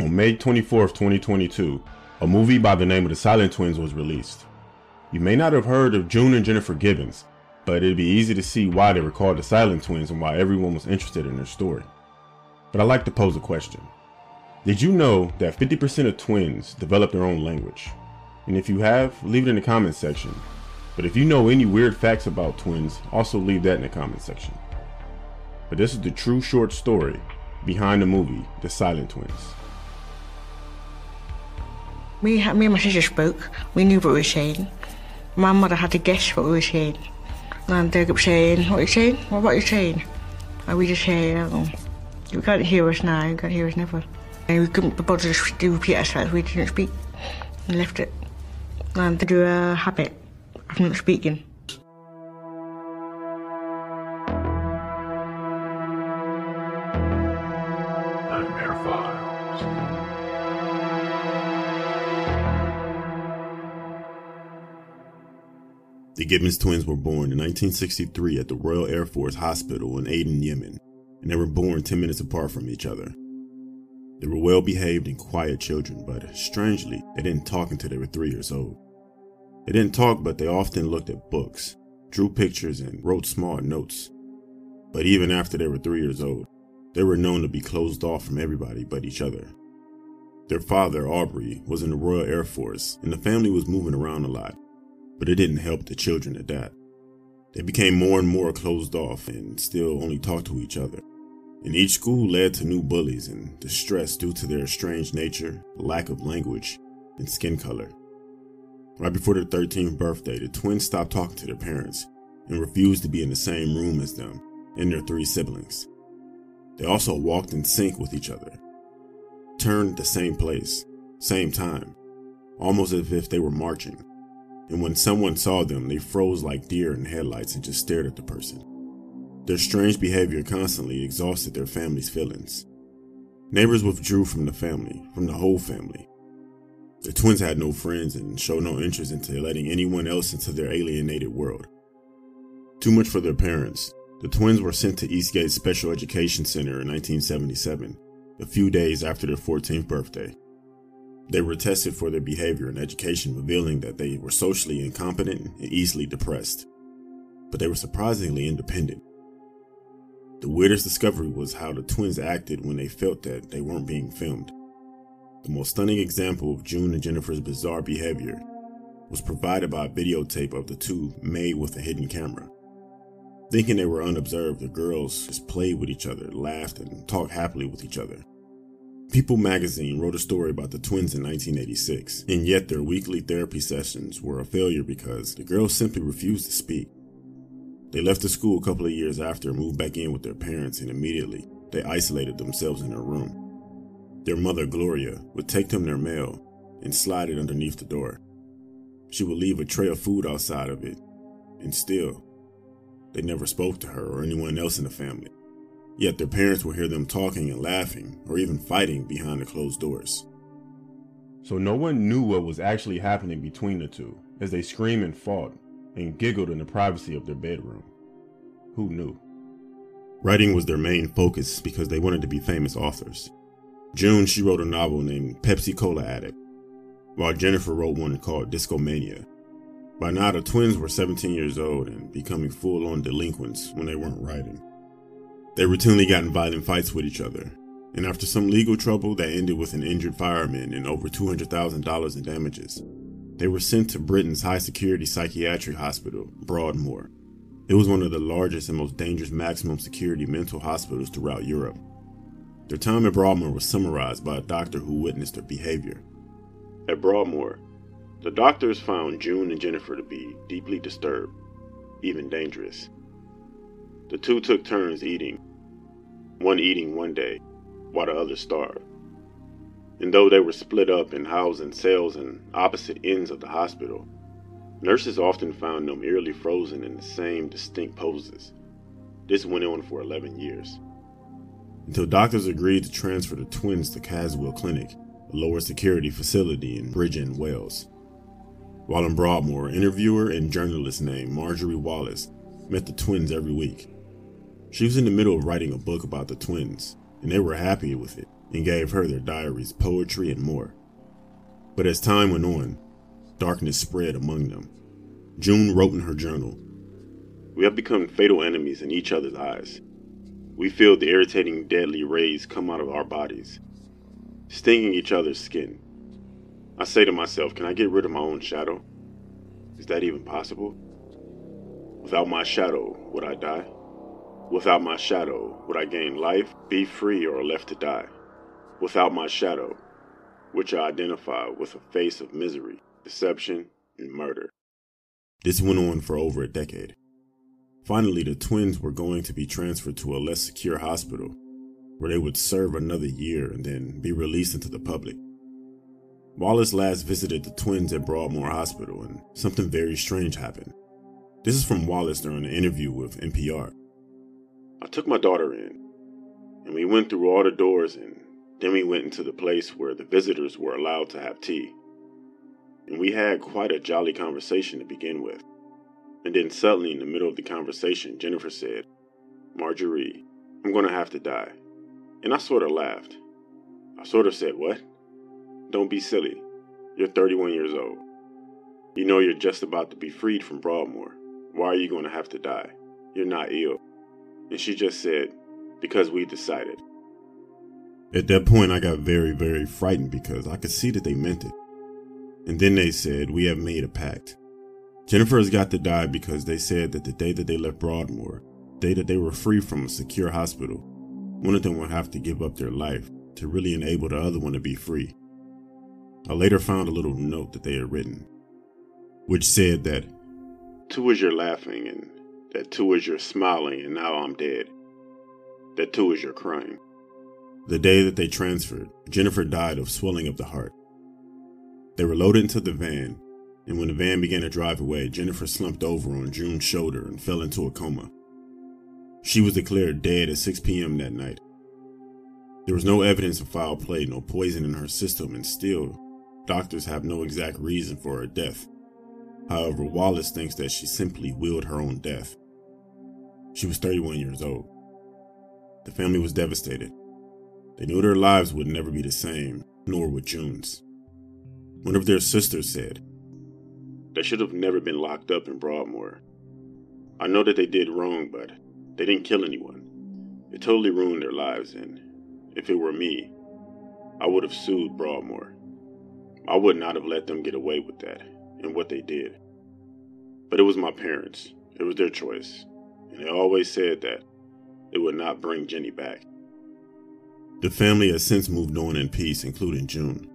On May 24, 2022, a movie by the name of The Silent Twins was released. You may not have heard of June and Jennifer Gibbons, but it'd be easy to see why they were called the Silent Twins and why everyone was interested in their story. But I'd like to pose a question. Did you know that 50% of twins develop their own language? And if you have, leave it in the comments section. But if you know any weird facts about twins, also leave that in the comment section. But this is the true short story behind the movie The Silent Twins. Me, me and my sister spoke. We knew what we were saying. My mother had to guess what we were saying. And they kept saying, What are you saying? What about you saying? And we just say, oh, You can't hear us now, you can't hear us never. And we couldn't be bothered to repeat ourselves, we didn't speak. And left it. And to do a habit of not speaking. Nightmare Files. The Gibbons twins were born in 1963 at the Royal Air Force Hospital in Aden, Yemen, and they were born 10 minutes apart from each other. They were well behaved and quiet children, but strangely, they didn't talk until they were three years old. They didn't talk, but they often looked at books, drew pictures, and wrote small notes. But even after they were three years old, they were known to be closed off from everybody but each other. Their father, Aubrey, was in the Royal Air Force, and the family was moving around a lot, but it didn't help the children adapt. They became more and more closed off and still only talked to each other. And each school led to new bullies and distress due to their strange nature, lack of language, and skin color. Right before their 13th birthday, the twins stopped talking to their parents and refused to be in the same room as them and their three siblings. They also walked in sync with each other, turned the same place, same time, almost as if they were marching. And when someone saw them, they froze like deer in headlights and just stared at the person. Their strange behavior constantly exhausted their family's feelings. Neighbors withdrew from the family, from the whole family. The twins had no friends and showed no interest into letting anyone else into their alienated world. Too much for their parents, the twins were sent to Eastgate Special Education Center in 1977, a few days after their 14th birthday. They were tested for their behavior and education, revealing that they were socially incompetent and easily depressed. But they were surprisingly independent. The weirdest discovery was how the twins acted when they felt that they weren't being filmed. The most stunning example of June and Jennifer's bizarre behavior was provided by a videotape of the two made with a hidden camera. Thinking they were unobserved, the girls just played with each other, laughed, and talked happily with each other. People magazine wrote a story about the twins in 1986, and yet their weekly therapy sessions were a failure because the girls simply refused to speak. They left the school a couple of years after and moved back in with their parents, and immediately they isolated themselves in their room. Their mother, Gloria, would take them their mail and slide it underneath the door. She would leave a tray of food outside of it, and still, they never spoke to her or anyone else in the family. Yet their parents would hear them talking and laughing, or even fighting behind the closed doors. So no one knew what was actually happening between the two as they screamed and fought and giggled in the privacy of their bedroom. Who knew? Writing was their main focus because they wanted to be famous authors. June, she wrote a novel named Pepsi Cola Addict, while Jennifer wrote one called Discomania. By now, the twins were 17 years old and becoming full on delinquents when they weren't writing. They routinely got in violent fights with each other, and after some legal trouble that ended with an injured fireman and over $200,000 in damages, they were sent to Britain's high security psychiatric hospital, Broadmoor. It was one of the largest and most dangerous maximum security mental hospitals throughout Europe. Their time at Broadmoor was summarized by a doctor who witnessed their behavior. At Broadmoor, the doctors found June and Jennifer to be deeply disturbed, even dangerous. The two took turns eating, one eating one day, while the other starved. And though they were split up and housed in cells in opposite ends of the hospital, nurses often found them eerily frozen in the same distinct poses. This went on for 11 years. Until doctors agreed to transfer the twins to Caswell Clinic, a lower security facility in Bridgend, Wales. While in Broadmoor, interviewer and journalist named Marjorie Wallace met the twins every week. She was in the middle of writing a book about the twins, and they were happy with it, and gave her their diaries, poetry, and more. But as time went on, darkness spread among them. June wrote in her journal We have become fatal enemies in each other's eyes. We feel the irritating, deadly rays come out of our bodies, stinging each other's skin. I say to myself, can I get rid of my own shadow? Is that even possible? Without my shadow, would I die? Without my shadow, would I gain life, be free, or left to die? Without my shadow, which I identify with a face of misery, deception, and murder. This went on for over a decade. Finally, the twins were going to be transferred to a less secure hospital where they would serve another year and then be released into the public. Wallace last visited the twins at Broadmoor Hospital and something very strange happened. This is from Wallace during an interview with NPR. I took my daughter in, and we went through all the doors, and then we went into the place where the visitors were allowed to have tea. And we had quite a jolly conversation to begin with. And then suddenly, in the middle of the conversation, Jennifer said, Marjorie, I'm going to have to die. And I sort of laughed. I sort of said, What? Don't be silly. You're 31 years old. You know you're just about to be freed from Broadmoor. Why are you going to have to die? You're not ill. And she just said, Because we decided. At that point, I got very, very frightened because I could see that they meant it. And then they said, We have made a pact. Jennifer has got to die because they said that the day that they left Broadmoor, the day that they were free from a secure hospital, one of them would have to give up their life to really enable the other one to be free. I later found a little note that they had written, which said that two is your laughing, and that two is your smiling, and now I'm dead. That two is your crying. The day that they transferred, Jennifer died of swelling of the heart. They were loaded into the van and when the van began to drive away, Jennifer slumped over on June's shoulder and fell into a coma. She was declared dead at 6 p.m. that night. There was no evidence of foul play, no poison in her system, and still, doctors have no exact reason for her death. However, Wallace thinks that she simply willed her own death. She was 31 years old. The family was devastated. They knew their lives would never be the same, nor would June's. One of their sisters said, they should have never been locked up in Broadmoor. I know that they did wrong, but they didn't kill anyone. It totally ruined their lives, and if it were me, I would have sued Broadmoor. I would not have let them get away with that and what they did. But it was my parents. It was their choice. And they always said that it would not bring Jenny back. The family has since moved on in peace, including June.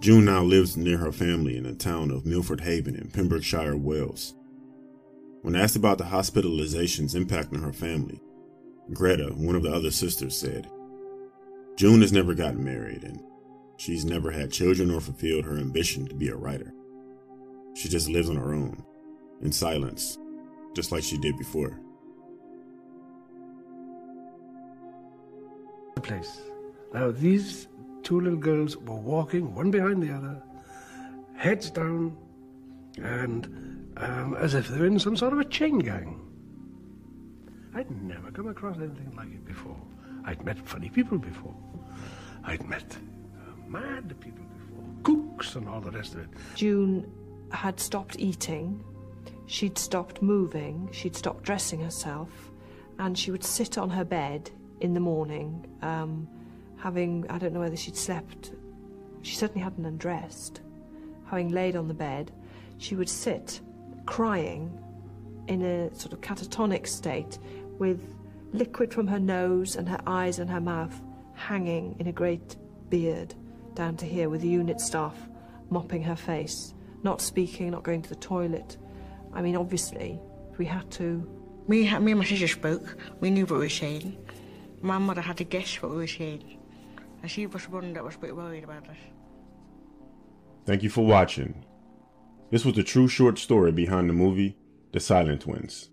June now lives near her family in the town of Milford Haven in Pembrokeshire, Wales. When asked about the hospitalizations impacting her family, Greta, one of the other sisters, said, June has never gotten married and she's never had children or fulfilled her ambition to be a writer. She just lives on her own, in silence, just like she did before. The Place. Now, these two little girls were walking one behind the other, heads down, and um, as if they were in some sort of a chain gang. I'd never come across anything like it before. I'd met funny people before. I'd met uh, mad people before, cooks and all the rest of it. June had stopped eating, she'd stopped moving, she'd stopped dressing herself, and she would sit on her bed in the morning. Um, having, I don't know whether she'd slept, she certainly hadn't undressed, having laid on the bed, she would sit crying in a sort of catatonic state with liquid from her nose and her eyes and her mouth hanging in a great beard down to here with the unit staff mopping her face, not speaking, not going to the toilet. I mean, obviously, we had to. Me, me and my sister spoke. We knew what we were saying. My mother had to guess what we were saying. And she was the one that was a bit worried about us. Thank you for watching. This was the true short story behind the movie The Silent Twins.